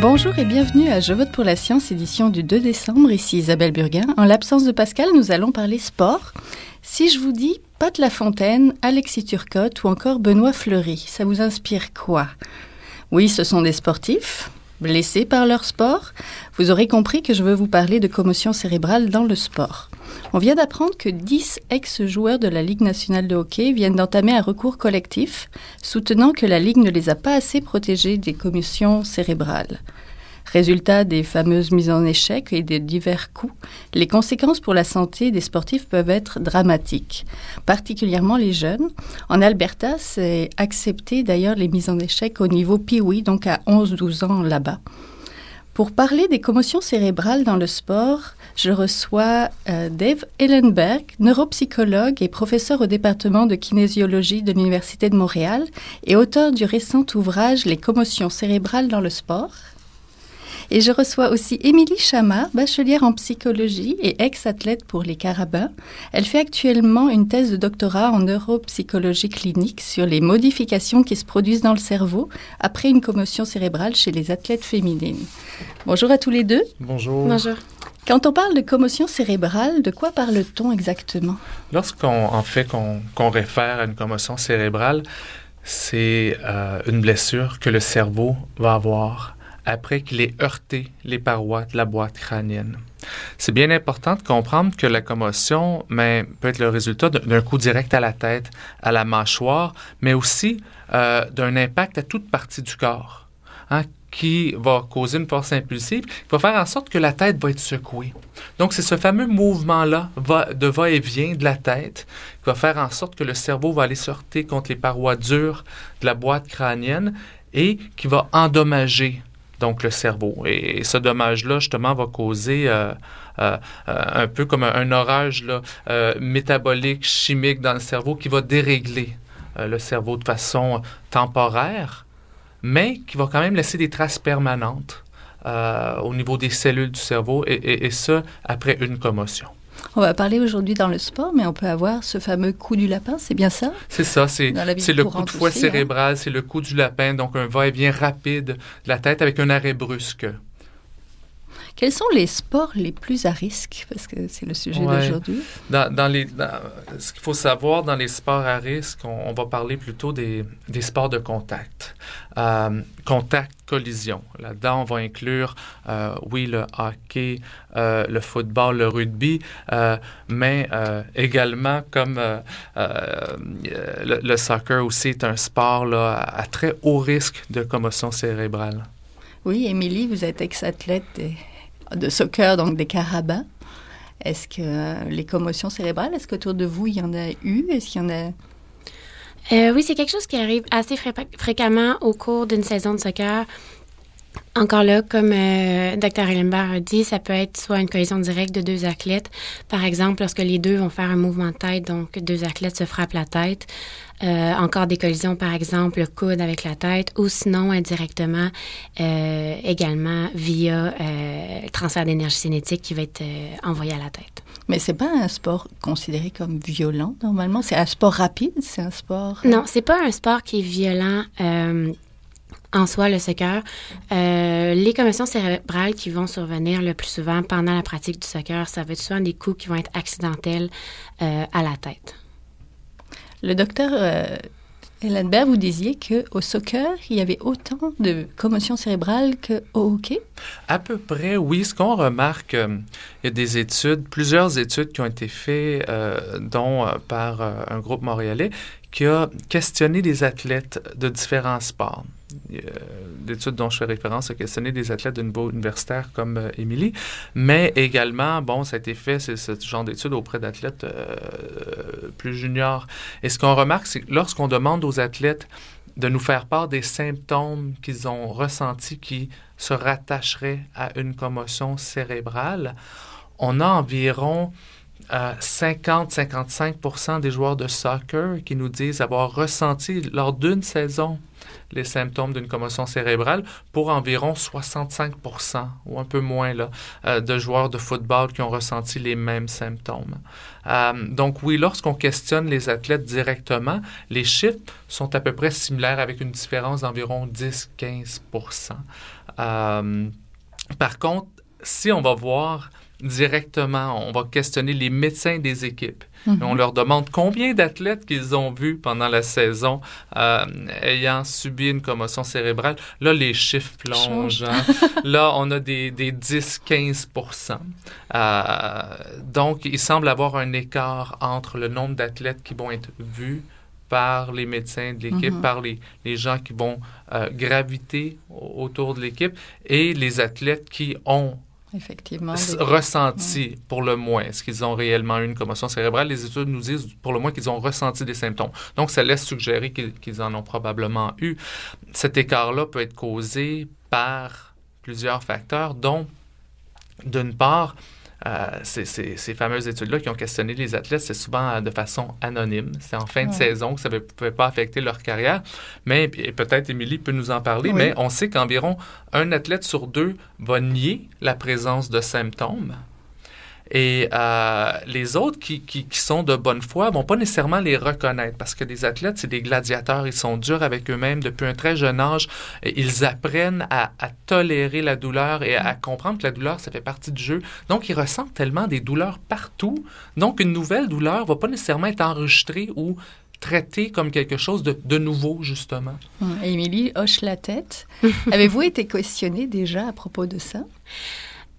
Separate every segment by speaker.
Speaker 1: Bonjour et bienvenue à Je vote pour la science, édition du 2 décembre. Ici Isabelle Burguin. En l'absence de Pascal, nous allons parler sport. Si je vous dis Pat Lafontaine, Alexis Turcotte ou encore Benoît Fleury, ça vous inspire quoi? Oui, ce sont des sportifs, blessés par leur sport. Vous aurez compris que je veux vous parler de commotion cérébrale dans le sport. On vient d'apprendre que 10 ex-joueurs de la Ligue nationale de hockey viennent d'entamer un recours collectif, soutenant que la Ligue ne les a pas assez protégés des commotions cérébrales. Résultat des fameuses mises en échec et des divers coups, les conséquences pour la santé des sportifs peuvent être dramatiques, particulièrement les jeunes. En Alberta, c'est accepté d'ailleurs les mises en échec au niveau Pee-Wee, donc à 11-12 ans là-bas. Pour parler des commotions cérébrales dans le sport, je reçois euh, Dave Ellenberg, neuropsychologue et professeur au département de kinésiologie de l'Université de Montréal et auteur du récent ouvrage Les commotions cérébrales dans le sport. Et je reçois aussi Émilie Chamard, bachelière en psychologie et ex-athlète pour les Carabins. Elle fait actuellement une thèse de doctorat en neuropsychologie clinique sur les modifications qui se produisent dans le cerveau après une commotion cérébrale chez les athlètes féminines. Bonjour à tous les deux.
Speaker 2: Bonjour.
Speaker 3: Bonjour.
Speaker 1: Quand on parle de commotion cérébrale, de quoi parle-t-on exactement?
Speaker 2: Lorsqu'on en fait qu'on réfère à une commotion cérébrale, c'est euh, une blessure que le cerveau va avoir après qu'il ait heurté les parois de la boîte crânienne. C'est bien important de comprendre que la commotion peut être le résultat d'un coup direct à la tête, à la mâchoire, mais aussi euh, d'un impact à toute partie du corps. Hein, qui va causer une force impulsive, qui va faire en sorte que la tête va être secouée. Donc, c'est ce fameux mouvement-là de va-et-vient de la tête qui va faire en sorte que le cerveau va aller sortir contre les parois dures de la boîte crânienne et qui va endommager donc le cerveau. Et, ce dommage-là, justement, va causer euh, euh, un peu comme un, orage là, euh, métabolique, chimique dans le cerveau qui va dérégler le cerveau de façon temporaire, mais qui va quand même laisser des traces permanentes au niveau des cellules du cerveau, et, et ça après une commotion.
Speaker 1: On va parler aujourd'hui dans le sport, mais on peut avoir ce fameux coup du lapin, c'est bien ça?
Speaker 2: C'est ça, c'est le coup de fouet hein. cérébral, c'est le coup du lapin, donc un va-et-vient rapide de la tête avec un arrêt brusque.
Speaker 1: Quels sont les sports les plus à risque? Parce que c'est le sujet d'aujourd'hui.
Speaker 2: Dans, les, ce qu'il faut savoir, dans les sports à risque, on, va parler plutôt des, des sports de contact. Euh, contact, collision. Là-dedans, on va inclure, euh, oui, le hockey, euh, le football, le rugby, mais également comme le, le, soccer aussi est un sport là, à très haut risque de commotion cérébrale.
Speaker 1: Oui, Émilie, vous êtes ex-athlète de soccer, donc des carabins. Est-ce que les commotions cérébrales, est-ce qu'autour de vous, il y en a eu? Est-ce qu'il y en a...
Speaker 3: Euh, oui, c'est quelque chose qui arrive assez fréquemment au cours d'une saison de soccer. Encore là, comme euh, Dr. Ellenberg a dit, ça peut être soit une collision directe de deux athlètes. Par exemple, lorsque les deux vont faire un mouvement de tête, donc deux athlètes se frappent la tête. Euh, encore des collisions, par exemple, le coude avec la tête, ou sinon indirectement euh, également via le transfert d'énergie cinétique qui va être envoyé à la tête.
Speaker 1: Mais c'est pas un sport considéré comme violent normalement? C'est un sport rapide, c'est un sport.
Speaker 3: Non, c'est pas un sport qui est violent en soi le soccer. Euh, les commotions cérébrales qui vont survenir le plus souvent pendant la pratique du soccer, ça va être souvent des coups qui vont être accidentels euh, à la tête.
Speaker 1: Le docteur euh, Ellenberg, vous disiez qu'au soccer, il y avait autant de commotions cérébrales qu'au hockey?
Speaker 2: À peu près, oui. Ce qu'on remarque, il y a des études, plusieurs études qui ont été faites, dont par un groupe montréalais, qui a questionné des athlètes de différents sports. L'étude dont je fais référence a questionné des athlètes de niveau universitaire comme euh, Émilie, mais également, bon, ça a été fait, c'est ce genre d'études auprès d'athlètes euh, plus juniors. Et ce qu'on remarque, c'est que lorsqu'on demande aux athlètes de nous faire part des symptômes qu'ils ont ressentis qui se rattacheraient à une commotion cérébrale, on a environ 50-55% des joueurs de soccer qui nous disent avoir ressenti lors d'une saison les symptômes d'une commotion cérébrale pour environ 65% ou un peu moins euh, de joueurs de football qui ont ressenti les mêmes symptômes. Euh, donc oui, lorsqu'on questionne les athlètes directement, les chiffres sont à peu près similaires avec une différence d'environ 10-15% euh, Par contre, si on va voir directement, on va questionner les médecins des équipes. Mhm. On leur demande combien d'athlètes qu'ils ont vus pendant la saison euh, ayant subi une commotion cérébrale. Là, les chiffres plongent. Hein. Là, on a des, des 10-15% euh, Donc, il semble avoir un écart entre le nombre d'athlètes qui vont être vus par les médecins de l'équipe, mhm. par les, les, gens qui vont euh, graviter autour de l'équipe et les athlètes qui ont
Speaker 1: Effectivement.
Speaker 2: Ressenti, pour le moins. Est-ce qu'ils ont réellement eu une commotion cérébrale? Les études nous disent, pour le moins, qu'ils ont ressenti des symptômes. Donc, ça laisse suggérer qu'ils en ont probablement eu. Cet écart-là peut être causé par plusieurs facteurs, dont, d'une part, euh, ces, ces, fameuses études-là qui ont questionné les athlètes, c'est souvent euh, de façon anonyme. C'est en fin de saison que ça ne pouvait pas affecter leur carrière. Mais peut-être Émilie peut nous en parler, mais on sait qu'environ un athlète sur deux va nier la présence de symptômes et euh, les autres qui, qui, sont de bonne foi vont pas nécessairement les reconnaître parce que les athlètes, c'est des gladiateurs, ils sont durs avec eux-mêmes depuis un très jeune âge. Ils apprennent à, tolérer la douleur et à, comprendre que la douleur, ça fait partie du jeu. Donc, ils ressentent tellement des douleurs partout. Donc, une nouvelle douleur va pas nécessairement être enregistrée ou traitée comme quelque chose de, de nouveau, justement.
Speaker 1: Hum, Émilie hoche la tête. Avez-vous été questionnée déjà à propos de ça?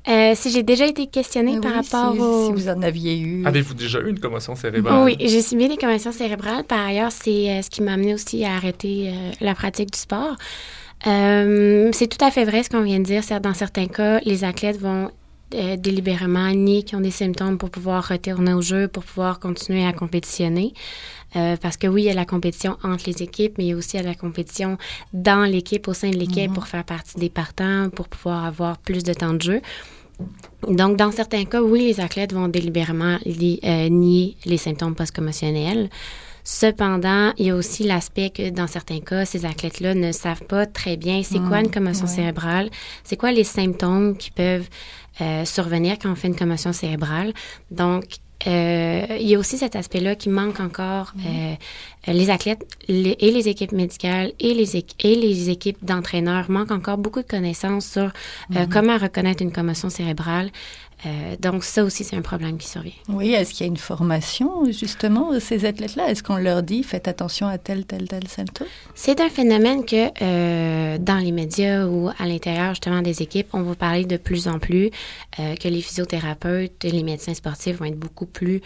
Speaker 3: Euh, si j'ai déjà été questionnée par rapport
Speaker 1: au... Si vous en aviez eu.
Speaker 2: Avez-vous déjà eu une commotion cérébrale?
Speaker 3: Oui, j'ai subi des commotions cérébrales. Par ailleurs, c'est euh, ce qui m'a amené aussi à arrêter euh, la pratique du sport. c'est tout à fait vrai ce qu'on vient de dire. Dans certains cas, les athlètes vont délibérément nier qu'ils ont des symptômes pour pouvoir retourner au jeu, pour pouvoir continuer à compétitionner. Euh, parce que oui, il y a la compétition entre les équipes, mais il y a aussi la compétition dans l'équipe, au sein de l'équipe, mhm. pour faire partie des partants, pour pouvoir avoir plus de temps de jeu. Donc, dans certains cas, oui, les athlètes vont délibérément euh, nier les symptômes post-commotionnels. Cependant, il y a aussi l'aspect que dans certains cas, ces athlètes-là ne savent pas très bien c'est quoi une commotion cérébrale, c'est quoi les symptômes qui peuvent euh, survenir quand on fait une commotion cérébrale. Donc, euh, il y a aussi cet aspect-là qui manque encore. Mhm. Euh, les athlètes et les équipes médicales et les, et les équipes d'entraîneurs manquent encore beaucoup de connaissances sur mhm. comment reconnaître une commotion cérébrale, euh, donc, ça aussi, c'est un problème qui survient.
Speaker 1: Oui, est-ce qu'il y a une formation, justement, de ces athlètes-là? Est-ce qu'on leur dit, faites attention à tel, tel, tel symptôme?
Speaker 3: C'est un phénomène que, euh, dans les médias ou à l'intérieur, justement, des équipes, on va parler de plus en plus, euh, que les physiothérapeutes et les médecins sportifs vont être beaucoup plus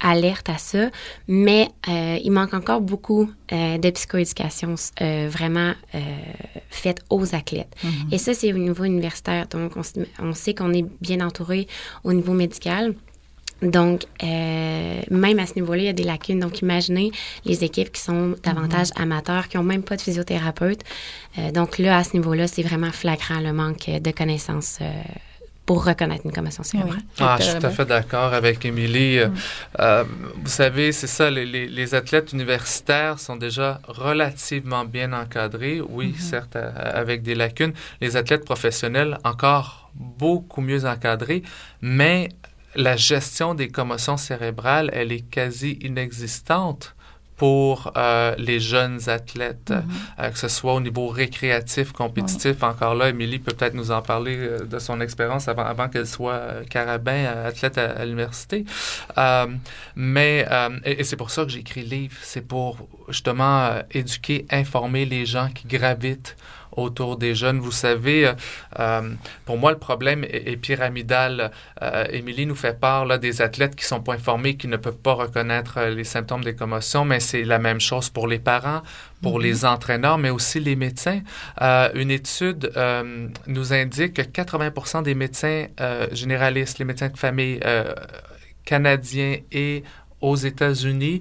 Speaker 3: alertes à ça. Mais il manque encore beaucoup de psychoéducation vraiment faite aux athlètes. Mm-hmm. Et ça, c'est au niveau universitaire. Donc, on sait qu'on est bien entouré au niveau médical. Donc, euh, même à ce niveau-là, il y a des lacunes. Donc, imaginez les équipes qui sont davantage mhm. amateurs, qui n'ont même pas de physiothérapeute. Euh, donc, là, à ce niveau-là, c'est vraiment flagrant le manque de connaissances euh, pour reconnaître une commotion cérébrale.
Speaker 2: ah, je suis tout à fait d'accord avec Émilie. Mm. Euh, vous savez, c'est ça, les, les, athlètes universitaires sont déjà relativement bien encadrés, oui, mm-hmm. certes, avec des lacunes. Les athlètes professionnels, encore beaucoup mieux encadrés, mais la gestion des commotions cérébrales, elle est quasi inexistante pour euh, les jeunes athlètes, mhm. euh, que ce soit au niveau récréatif, compétitif. Encore là, Émilie peut peut-être nous en parler euh, de son expérience avant, avant qu'elle soit carabin, athlète à, l'université. mais, et, et c'est pour ça que j'ai écrit le livre, c'est pour justement éduquer, informer les gens qui gravitent autour des jeunes. Vous savez, euh, euh, pour moi, le problème est, pyramidal. Euh, Émilie nous fait part là, des athlètes qui sont pas informés, qui ne peuvent pas reconnaître les symptômes des commotions, mais c'est la même chose pour les parents, pour les mhm. entraîneurs, mais aussi les médecins. une étude nous indique que 80% des médecins généralistes, les médecins de famille canadiens et aux États-Unis,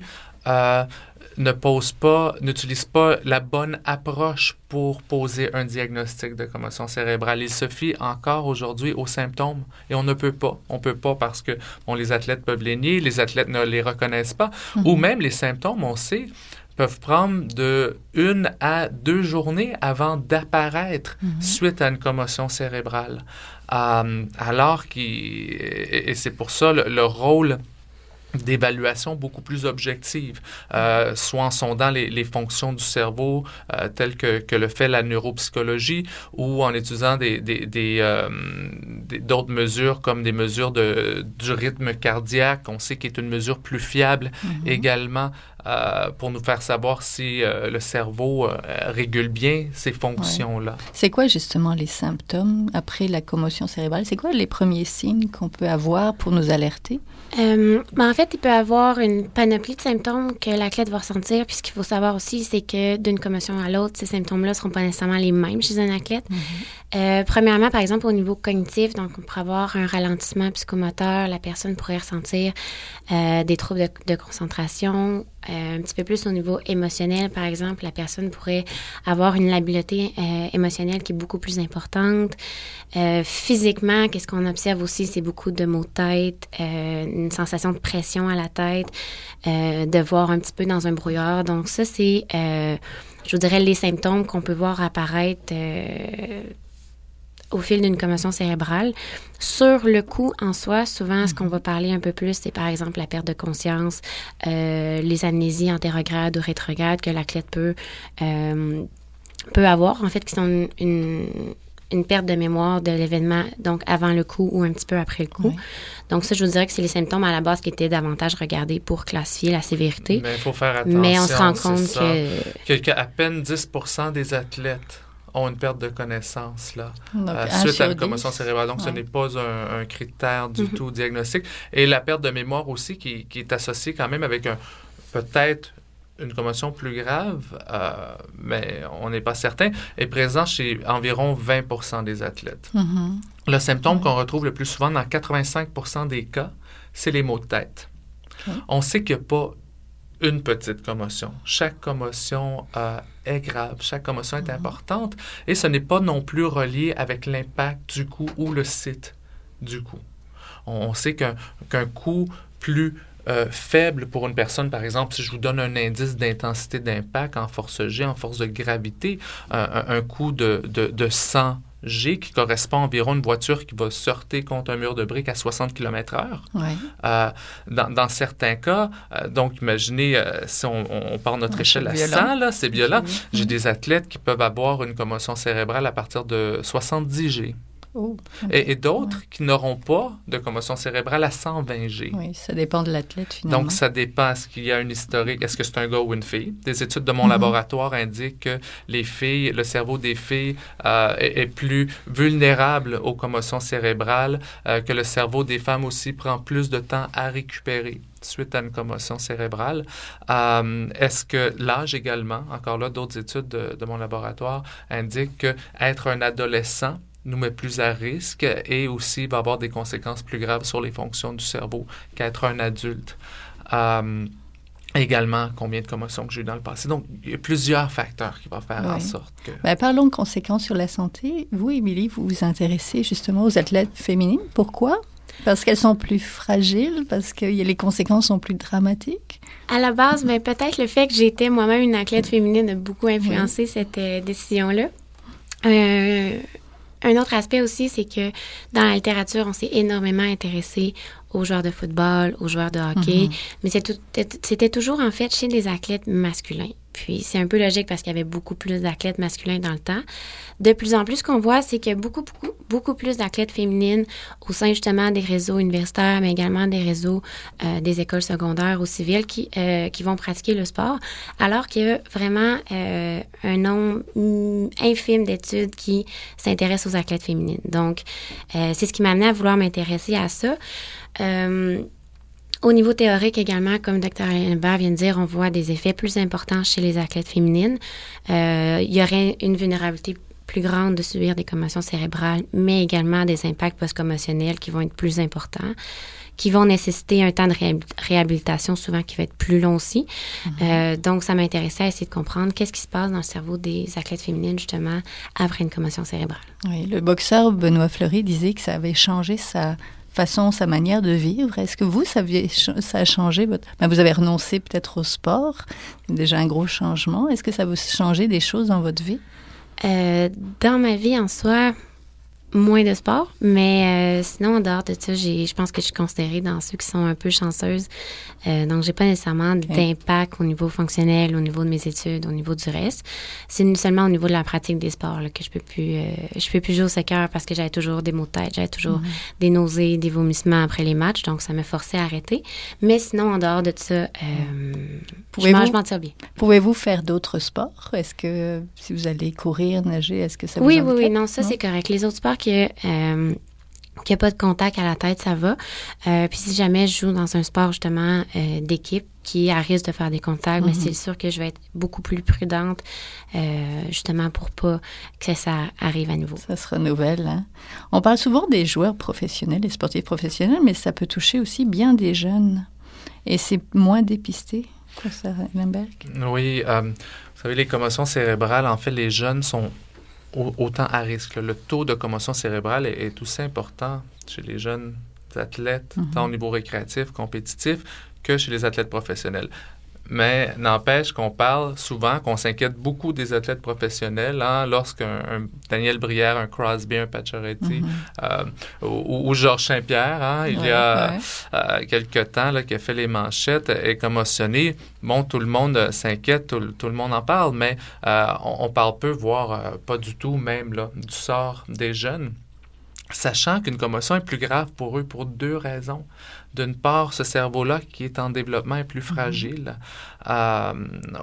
Speaker 2: ne pose pas, n'utilise pas la bonne approche pour poser un diagnostic de commotion cérébrale. Il se fie encore aujourd'hui aux symptômes et on ne peut pas. On peut pas parce que bon, les athlètes peuvent les nier, les athlètes ne les reconnaissent pas, ou mhm. même les symptômes, on sait peuvent prendre de une à deux journées avant d'apparaître
Speaker 1: Mhm.
Speaker 2: suite à une commotion cérébrale. Euh, alors et, et c'est pour ça le, le rôle d'évaluation beaucoup plus objective, euh, soit en sondant les, les fonctions du cerveau euh, telles que, que le fait la neuropsychologie ou en utilisant des, des, des, euh, des- d'autres mesures comme des mesures de, du rythme cardiaque, on sait qu'il est une mesure plus fiable
Speaker 1: Mhm.
Speaker 2: également pour nous faire savoir si le cerveau régule bien ces fonctions-là.
Speaker 1: C'est quoi justement les symptômes après la commotion cérébrale? C'est quoi les premiers signes qu'on peut avoir pour nous alerter?
Speaker 3: Euh, ben, en fait, il peut y avoir une panoplie de symptômes que l'athlète va ressentir. Puis ce qu'il faut savoir aussi, c'est que d'une commotion à l'autre, ces symptômes-là ne seront pas nécessairement les mêmes chez un athlète. Euh, premièrement, par exemple, au niveau cognitif, donc on pourrait avoir un ralentissement psychomoteur. La personne pourrait ressentir euh, des troubles de, de concentration. Euh, un petit peu plus au niveau émotionnel, par exemple, la personne pourrait avoir une labilité euh, émotionnelle qui est beaucoup plus importante. Euh, physiquement, qu'est-ce qu'on observe aussi, c'est beaucoup de maux de tête, euh, une sensation de pression à la tête, de voir un petit peu dans un brouillard. Donc ça, c'est, je vous dirais, les symptômes qu'on peut voir apparaître au fil d'une commotion cérébrale. Sur le coup en soi, souvent, ce qu'on va parler un peu plus, c'est par exemple la perte de conscience, euh, les amnésies antérogrades ou rétrogrades que l'athlète peut, euh, peut avoir, en fait, qui sont une, une, une perte de mémoire de l'événement, donc avant le coup ou un petit peu après le coup.
Speaker 1: Oui.
Speaker 3: Donc ça, je vous dirais que c'est les symptômes à la base qui étaient davantage regardés pour classifier la sévérité.
Speaker 2: Mais il faut faire attention.
Speaker 3: Mais on se rend compte
Speaker 2: ça.
Speaker 3: que...
Speaker 2: que, qu'à peine 10 des athlètes ont une perte de connaissance là,
Speaker 1: Donc,
Speaker 2: euh, suite à une commotion cérébrale. Donc, ce n'est pas un, un critère du
Speaker 3: Mhm.
Speaker 2: tout diagnostic. Et la perte de mémoire aussi, qui, qui est associée quand même avec un peut-être une commotion plus grave, euh, mais on n'est pas certain, est présent chez environ 20% des athlètes.
Speaker 1: Mhm.
Speaker 2: Le symptôme qu'on retrouve le plus souvent dans 85% des cas, c'est les maux de tête. On sait qu'il n'y a pas une petite commotion. Chaque commotion euh, est grave, chaque commotion est importante. Et ce n'est pas non plus relié avec l'impact du coup ou le site du coup. On, on sait qu'un qu'un coup plus euh, faible pour une personne, par exemple, si je vous donne un indice d'intensité d'impact en force G, en force de gravité, un coup de, de, de 100 G qui correspond à environ une voiture qui va heurter contre un mur de briques à 60 km/h.
Speaker 1: Ouais.
Speaker 2: Euh, dans, dans certains cas, euh, donc imaginez euh, si on, on part notre
Speaker 1: Ouais,
Speaker 2: échelle à
Speaker 1: c'est violent.
Speaker 2: 100, là, c'est violent. J'ai des athlètes qui peuvent avoir une commotion cérébrale à partir de 70 G
Speaker 1: Oh,
Speaker 2: et, et d'autres qui n'auront pas de commotion cérébrale à 120 G.
Speaker 1: Oui, ça dépend de l'athlète finalement.
Speaker 2: Donc, ça dépend. Est-ce qu'il y a un historique? Est-ce que c'est un gars ou une fille? Des études de mon
Speaker 1: Mhm.
Speaker 2: laboratoire indiquent que les filles, le cerveau des filles euh, est, est plus vulnérable aux commotions cérébrales, euh, que le cerveau des femmes aussi prend plus de temps à récupérer suite à une commotion cérébrale. Euh, Est-ce que l'âge également, encore là, d'autres études de, de mon laboratoire indiquent que être un adolescent nous met plus à risque et aussi va avoir des conséquences plus graves sur les fonctions du cerveau qu'être un adulte. Euh, également, combien de commotions que j'ai eu dans le passé. Donc, il y a plusieurs facteurs qui vont faire en sorte que...
Speaker 1: Ben, parlons conséquences sur la santé. Vous, Émilie, vous vous intéressez justement aux athlètes féminines. Pourquoi? Parce qu'elles sont plus fragiles, parce que les conséquences sont plus dramatiques?
Speaker 3: À la base, ben, peut-être le fait que j'étais moi-même une athlète féminine a beaucoup influencé cette euh, décision-là. Euh, un autre aspect aussi, c'est que dans la littérature, on s'est énormément intéressé aux joueurs de football, aux joueurs de hockey,
Speaker 1: Mhm.
Speaker 3: mais c'était toujours en fait chez les athlètes masculins. Puis c'est un peu logique parce qu'il y avait beaucoup plus d'athlètes masculins dans le temps. De plus en plus, ce qu'on voit, c'est qu'il y a beaucoup, beaucoup, beaucoup plus d'athlètes féminines au sein justement des réseaux universitaires, mais également des réseaux euh, des écoles secondaires ou civiles qui, euh, qui vont pratiquer le sport, alors qu'il y a vraiment euh, un nombre infime d'études qui s'intéressent aux athlètes féminines. Donc, euh, c'est ce qui m'a amené à vouloir m'intéresser à ça. Euh, au niveau théorique également, comme Dr. Hélène vient de dire, on voit des effets plus importants chez les athlètes féminines. Euh, il y aurait une vulnérabilité plus grande de subir des commotions cérébrales, mais également des impacts post-commotionnels qui vont être plus importants, qui vont nécessiter un temps de réhabil- réhabilitation souvent qui va être plus long aussi. Euh, donc, ça m'intéressait à essayer de comprendre qu'est-ce qui se passe dans le cerveau des athlètes féminines justement après une commotion cérébrale.
Speaker 1: Oui, le boxeur Benoît Fleury disait que ça avait changé sa façon, sa manière de vivre? Est-ce que vous, ça, ça a changé votre... Ben, vous avez renoncé peut-être au sport, déjà un gros changement. Est-ce que ça vous a changé des choses dans votre vie?
Speaker 3: Euh, dans ma vie en soi, moins de sport, mais euh, sinon, en dehors de ça, je pense que je suis considérée dans ceux qui sont un peu chanceuses. Euh, donc, j'ai pas nécessairement d'impact au niveau fonctionnel, au niveau de mes études, au niveau du reste. C'est seulement au niveau de la pratique des sports que je peux plus, euh, je peux plus jouer au soccer parce que j'avais toujours des maux de tête, j'avais toujours des nausées, des vomissements après les matchs, donc ça me forçait à arrêter. Mais sinon, en dehors de ça, euh, je, mange, m'en tire bien.
Speaker 1: Pouvez-vous faire d'autres sports? Est-ce que si vous allez courir, nager, est-ce que ça
Speaker 3: vous
Speaker 1: Oui,
Speaker 3: oui, oui, non, ça c'est correct. Les autres sports que qu'il n'y a pas de contact à la tête, ça va. Euh, puis si jamais je joue dans un sport justement euh, d'équipe qui a risque de faire des contacts, mais mhm. c'est sûr que je vais être beaucoup plus prudente euh, justement pour pas que ça arrive à nouveau.
Speaker 1: Ça se renouvelle. Hein? On parle souvent des joueurs professionnels, des sportifs professionnels, mais ça peut toucher aussi bien des jeunes. Et c'est moins dépisté. Ça,
Speaker 2: oui, vous savez, les commotions cérébrales, en fait, les jeunes sont autant à risque. Le taux de commotion cérébrale est, aussi important chez les jeunes athlètes, mhm. tant au niveau récréatif, compétitif, que chez les athlètes professionnels. Mais n'empêche qu'on parle souvent, qu'on s'inquiète beaucoup des athlètes professionnels. Hein, Lorsqu'un Daniel Brière, un Crosby, un Pacioretty mhm. euh, ou, Georges Saint-Pierre, hein, il y a euh, quelques temps, là, qui a fait les manchettes, est commotionné. Bon, tout le monde s'inquiète, tout, le monde en parle, mais euh, on, parle peu, voire pas du tout même là, du sort des jeunes sachant qu'une commotion est plus grave pour eux pour deux raisons. D'une part, ce cerveau-là qui est en développement est plus mhm. fragile euh,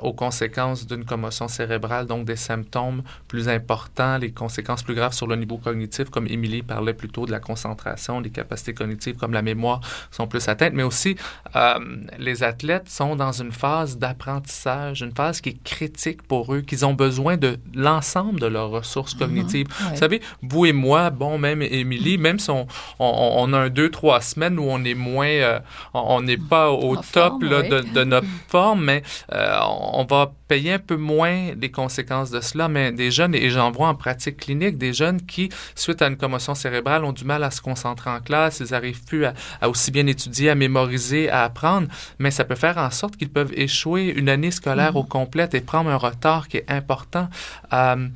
Speaker 2: aux conséquences d'une commotion cérébrale, donc des symptômes plus importants, les conséquences plus graves sur le niveau cognitif, comme Émilie parlait plutôt de la concentration, les capacités cognitives comme la mémoire sont plus atteintes, mais aussi euh, les athlètes sont dans une phase d'apprentissage, une phase qui est critique pour eux, qu'ils ont besoin de l'ensemble de leurs ressources mhm. cognitives. Vous savez, vous et moi, bon, même Émilie, même si on, on a un deux, trois semaines où on est moins euh, on n'est pas au top de, notre forme, mais euh, on va payer un peu moins les conséquences de cela. Mais des jeunes, et j'en vois en pratique clinique, des jeunes qui, suite à une commotion cérébrale, ont du mal à se concentrer en classe, ils n'arrivent plus à, aussi bien étudier, à mémoriser, à apprendre, mais ça peut faire en sorte qu'ils peuvent échouer une année scolaire au complet et prendre un retard qui est important. Euh,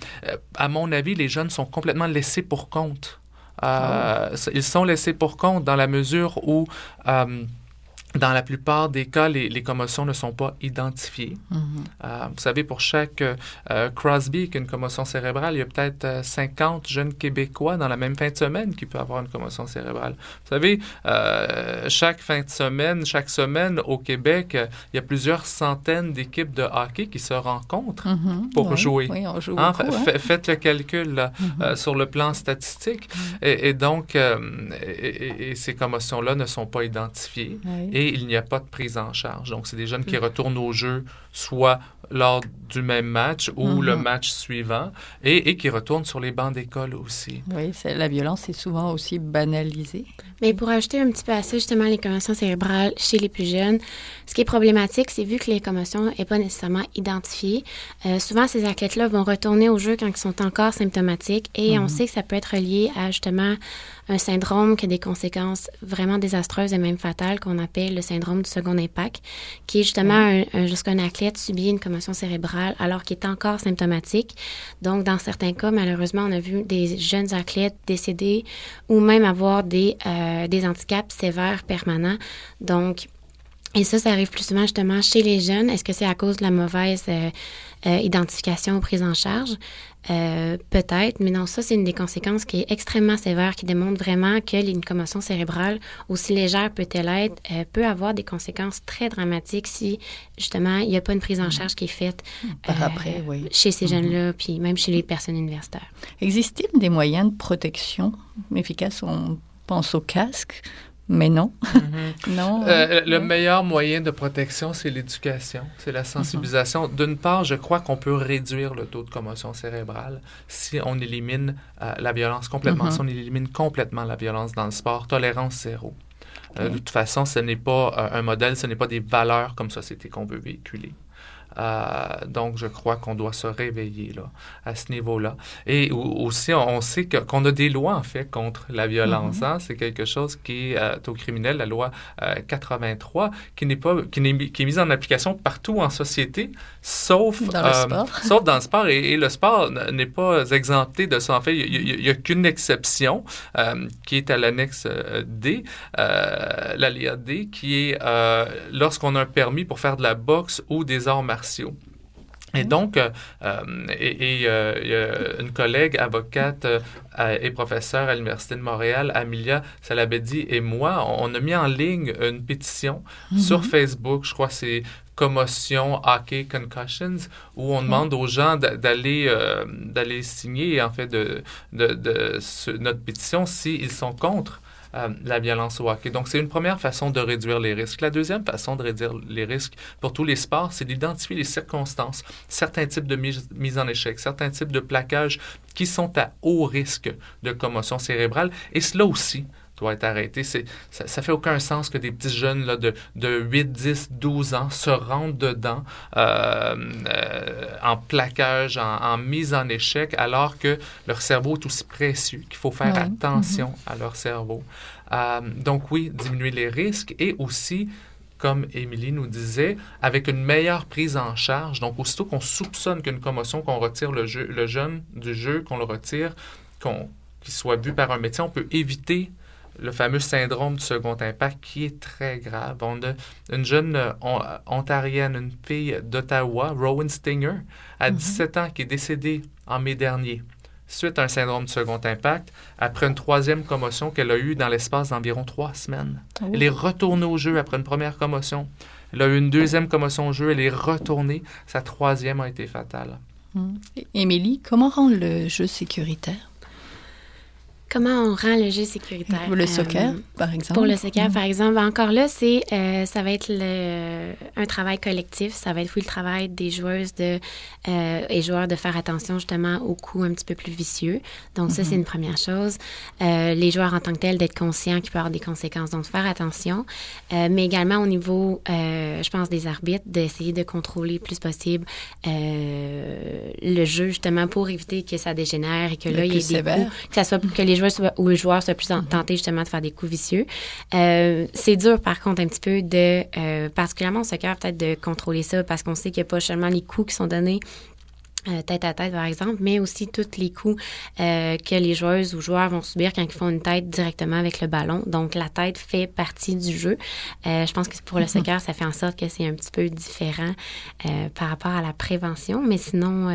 Speaker 2: à mon avis, les jeunes sont complètement laissés pour compte. Euh, ils sont laissés pour compte dans la mesure où euh, dans la plupart des cas, les, les commotions ne sont pas identifiées. Mm-hmm. Euh, vous savez, pour chaque euh, Crosby qui a une commotion cérébrale, il y a peut-être 50 euh, jeunes Québécois dans la même fin de semaine qui peuvent avoir une commotion cérébrale. Vous savez, chaque fin de semaine, chaque semaine au Québec, il y a plusieurs centaines d'équipes de hockey qui se rencontrent mm-hmm. pour jouer.
Speaker 1: Oui, on joue hein,
Speaker 2: Faites le calcul mm-hmm. sur le plan statistique. Et, donc, et, ces commotions-là ne sont pas identifiées. Et il n'y a pas de prise en charge. Donc, c'est des jeunes qui mm. retournent au jeu soit lors du même match ou le mm-hmm. match suivant et, qui retournent sur les bancs d'école aussi.
Speaker 1: Oui, la violence est souvent aussi banalisée.
Speaker 3: Mais pour ajouter un petit peu à ça, justement, les commotions cérébrales chez les plus jeunes, ce qui est problématique, c'est vu que les commotions n'est pas nécessairement identifiées, euh, souvent ces athlètes-là vont retourner au jeu quand ils sont encore symptomatiques et on mm-hmm. sait que ça peut être lié à justement un syndrome qui a des conséquences vraiment désastreuses et même fatales qu'on appelle le syndrome du second impact, qui est justement lorsqu'un athlète subit une commotion cérébrale alors qu'il est encore symptomatique. Donc, dans certains cas, malheureusement, on a vu des jeunes athlètes décéder ou même avoir des, euh, des handicaps sévères permanents. Donc, et ça, ça arrive plus souvent justement chez les jeunes. Est-ce que c'est à cause de la mauvaise euh, euh, identification ou prise en charge? Euh, peut-être, mais non, ça, c'est une des conséquences qui est extrêmement sévère, qui démontre vraiment que une commotion cérébrale, aussi légère peut-elle être, peut avoir des conséquences très dramatiques si, justement, il n'y a pas une prise en mm-hmm. charge qui est faite après, oui. chez ces mm-hmm. jeunes-là, puis même chez les personnes universitaires.
Speaker 1: Existe-t-il des moyens de protection efficaces? On pense au casque, mais non.
Speaker 2: Mhm. non. Euh, le meilleur moyen de protection, c'est l'éducation, c'est la sensibilisation. Mhm. D'une part, je crois qu'on peut réduire le taux de commotion cérébrale si on élimine euh, la violence complètement, mhm. si on élimine complètement la violence dans le sport. Tolérance zéro. Euh, de toute façon, ce n'est pas un modèle, ce n'est pas des valeurs comme société qu'on veut véhiculer. Donc, je crois qu'on doit se réveiller là, à ce niveau-là. Et aussi, on, sait qu'on a des lois, en fait, contre la violence. Mm-hmm. Hein. C'est quelque chose qui est au criminel, la loi 83, qui n'est pas qui, est, qui est mise en application partout en société, sauf
Speaker 1: dans le sport.
Speaker 2: Sauf dans le sport. Et, le sport n'est pas exempté de ça. En fait, il n'y a, qu'une exception qui est à l'annexe D, la D, qui est lorsqu'on a un permis pour faire de la boxe ou des arts martiaux. Et donc, euh, et, euh, une collègue avocate euh, et professeure à l'Université de Montréal, Amelia Salabedi et moi, on a mis en ligne une pétition mmh. sur Facebook, je crois que c'est commotion hockey concussions où on mmh. demande aux gens d'aller d'aller signer en fait de, de, de notre pétition s'ils sont contre euh, la violence au hockey. Donc, c'est une première façon de réduire les risques. La deuxième façon de réduire les risques pour tous les sports, c'est d'identifier les circonstances, certains types de mise, mise en échec, certains types de plaquages qui sont à haut risque de commotion cérébrale. Et cela aussi, doit être arrêté. ça, ça fait aucun sens que des petits jeunes là, de, de 8, 10, 12 ans se rendent dedans euh, euh, en plaquage, en, mise en échec, alors que leur cerveau est aussi précieux, qu'il faut faire attention mm-hmm. à leur cerveau. Euh, donc oui, diminuer les risques et aussi comme Émilie nous disait, avec une meilleure prise en charge. Donc, aussitôt qu'on soupçonne qu'une commotion, qu'on retire le, jeu, le jeune du jeu, qu'on le retire, qu'on, qu'il soit vu par un médecin, on peut éviter le fameux syndrome du second impact qui est très grave. On a une jeune euh, ontarienne, une fille d'Ottawa, Rowan Stinger, à 17 mhm. ans, qui est décédée en mai dernier suite à un syndrome du second impact, après une troisième commotion qu'elle a eue dans l'espace d'environ trois semaines. Oh. Elle est retournée au jeu après une première commotion. Elle a eu une deuxième commotion au jeu, elle est retournée. Sa troisième a été fatale.
Speaker 1: Mhm. Émilie, comment rendre le jeu sécuritaire?
Speaker 3: Comment on rend le jeu sécuritaire?
Speaker 1: Pour le soccer, euh, par exemple.
Speaker 3: Pour le soccer, par exemple. Encore là, c'est, euh, ça va être le, un travail collectif. Ça va être, oui, le travail des joueuses de, euh, et joueurs de faire attention justement aux coups un petit peu plus vicieux. Donc, ça, c'est mhm. une première chose. les joueurs en tant que tels, d'être conscients qu'il peut y avoir des conséquences. Donc, faire attention. mais également au niveau, je pense, des arbitres, d'essayer de contrôler plus possible le jeu justement pour éviter que ça dégénère et que là, il y ait des coups, que ça soit, que les les joueurs ou les joueurs soient plus tentés justement de faire des coups vicieux. Euh, c'est dur, par contre, un petit peu de, euh, particulièrement au soccer, peut-être de contrôler ça parce qu'on sait qu'il n'y a pas seulement les coups qui sont donnés euh, tête à tête, par exemple, mais aussi tous les coups que les joueuses ou joueurs vont subir quand ils font une tête directement avec le ballon. Donc, la tête fait partie du jeu. je pense que pour le mm-hmm. soccer, ça fait en sorte que c'est un petit peu différent par rapport à la prévention, mais sinon,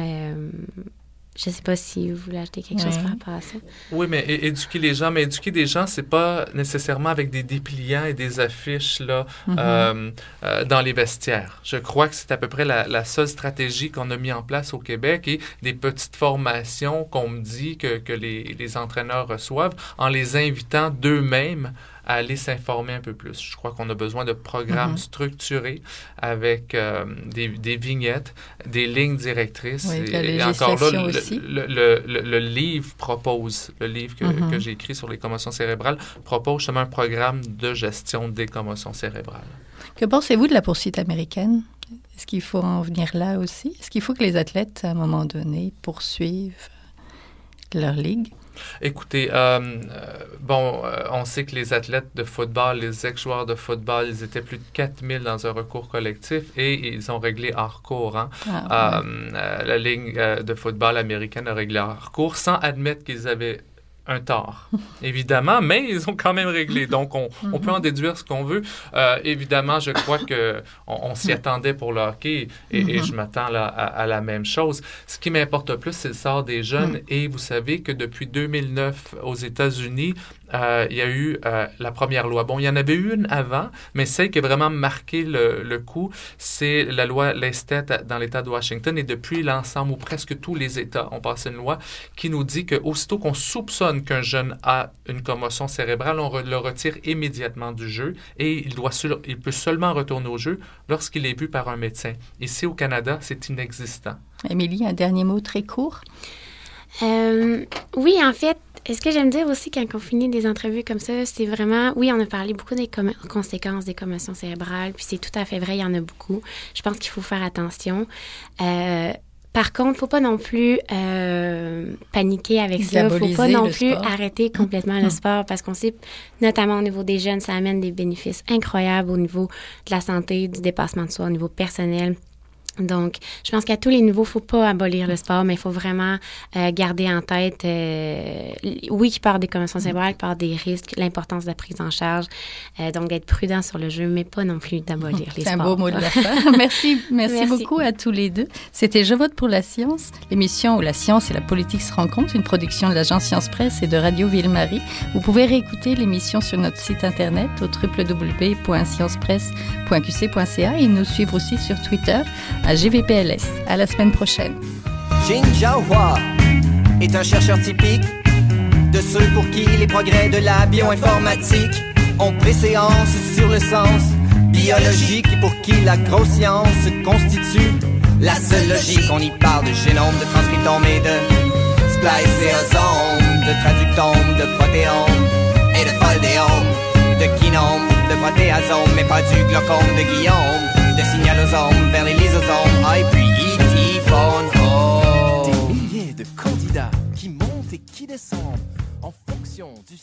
Speaker 3: je ne sais pas si vous voulez ajouter quelque chose par rapport à ça.
Speaker 2: Oui, mais éduquer les gens, mais éduquer des gens, c'est pas nécessairement avec des dépliants et des affiches là, mm-hmm. euh, euh, dans les vestiaires. Je crois que c'est à peu près la, seule stratégie qu'on a mis en place au Québec et des petites formations qu'on me dit que, que les, les entraîneurs reçoivent en les invitant d'eux-mêmes à aller s'informer un peu plus. Je crois qu'on a besoin de programmes mm-hmm. structurés avec euh, des, des, vignettes, des lignes directrices.
Speaker 1: et, encore là,
Speaker 2: le, le, le, livre propose, le livre que, mm-hmm. que j'ai écrit sur les commotions cérébrales, propose justement un programme de gestion des commotions cérébrales.
Speaker 1: Que pensez-vous de la poursuite américaine? Est-ce qu'il faut en venir là aussi? Est-ce qu'il faut que les athlètes, à un moment donné, poursuivent leur ligue?
Speaker 2: Écoutez, euh, euh, bon, euh, on sait que les athlètes de football, les ex-joueurs de football, ils étaient plus de 4000 dans un recours collectif et ils ont réglé hors cours. Hein. Ah, la ligne de football américaine a réglé hors cours sans admettre qu'ils avaient un tort, évidemment, mais ils ont quand même réglé. Donc, on, on peut en mhm. déduire ce qu'on veut. Euh, évidemment, je crois que on, s'y attendait pour le hockey et, et mhm. je m'attends à, à, la même chose. Ce qui m'importe le plus, c'est le sort des jeunes. Mhm. Et vous savez que depuis 2009, aux États-Unis, euh, il y a eu euh, la première loi. Bon, il y en avait eu une avant, mais celle qui a vraiment marqué le, coup, c'est la loi Lestet dans l'État de Washington. Et depuis l'ensemble, ou presque tous les États ont passé une loi qui nous dit que aussitôt qu'on soupçonne qu'un jeune a une commotion cérébrale, on le retire immédiatement du jeu et il, doit il peut seulement retourner au jeu lorsqu'il est vu par un médecin. Ici au Canada, c'est inexistant.
Speaker 1: Émilie, un dernier mot très court.
Speaker 3: Euh, oui, en fait, ce que j'aime dire aussi quand on finit des entrevues comme ça, c'est vraiment, oui, on a parlé beaucoup des conséquences des commotions cérébrales, puis c'est tout à fait vrai, il y en a beaucoup. Je pense qu'il faut faire attention. Euh, par contre, faut pas non plus euh, paniquer avec ça. Faut pas non plus arrêter complètement le sport parce qu'on sait, notamment au niveau des jeunes, ça amène des bénéfices incroyables au niveau de la santé, du dépassement de soi, au niveau personnel. Donc, je pense qu'à tous les niveaux, faut pas abolir le sport, mais il faut vraiment euh, garder en tête, euh, oui, qu'il part des commotions mm. cérébrales, par des risques, l'importance de la prise en charge, euh, donc d'être prudent sur le jeu, mais pas non plus d'abolir les sports.
Speaker 1: C'est un beau mot de la fin. merci, merci, beaucoup à tous les deux. C'était Je vote pour la science, l'émission où la science et la politique se rencontrent, une production de l'agence Science Presse et de Radio Ville-Marie. Vous pouvez réécouter l'émission sur notre site internet au www.sciencepresse.qc.ca et nous suivre aussi sur Twitter à GVPLS. À la semaine prochaine.
Speaker 4: Jin Hua est un chercheur typique de ceux pour qui les progrès de la bioinformatique ont préséance sur le sens biologique et pour qui la grosse science constitue la seule logique. On y parle de génome, de transcriptome et de spliceosome, de traductome, de protéome et de foldéome, de kinome, de protéasome, mais pas du glaucome de Guillaume de signalosomes vers les lysosomes. Ah, et puis E.T. phone
Speaker 5: home. Des milliers de candidats qui montent et qui descendent en fonction du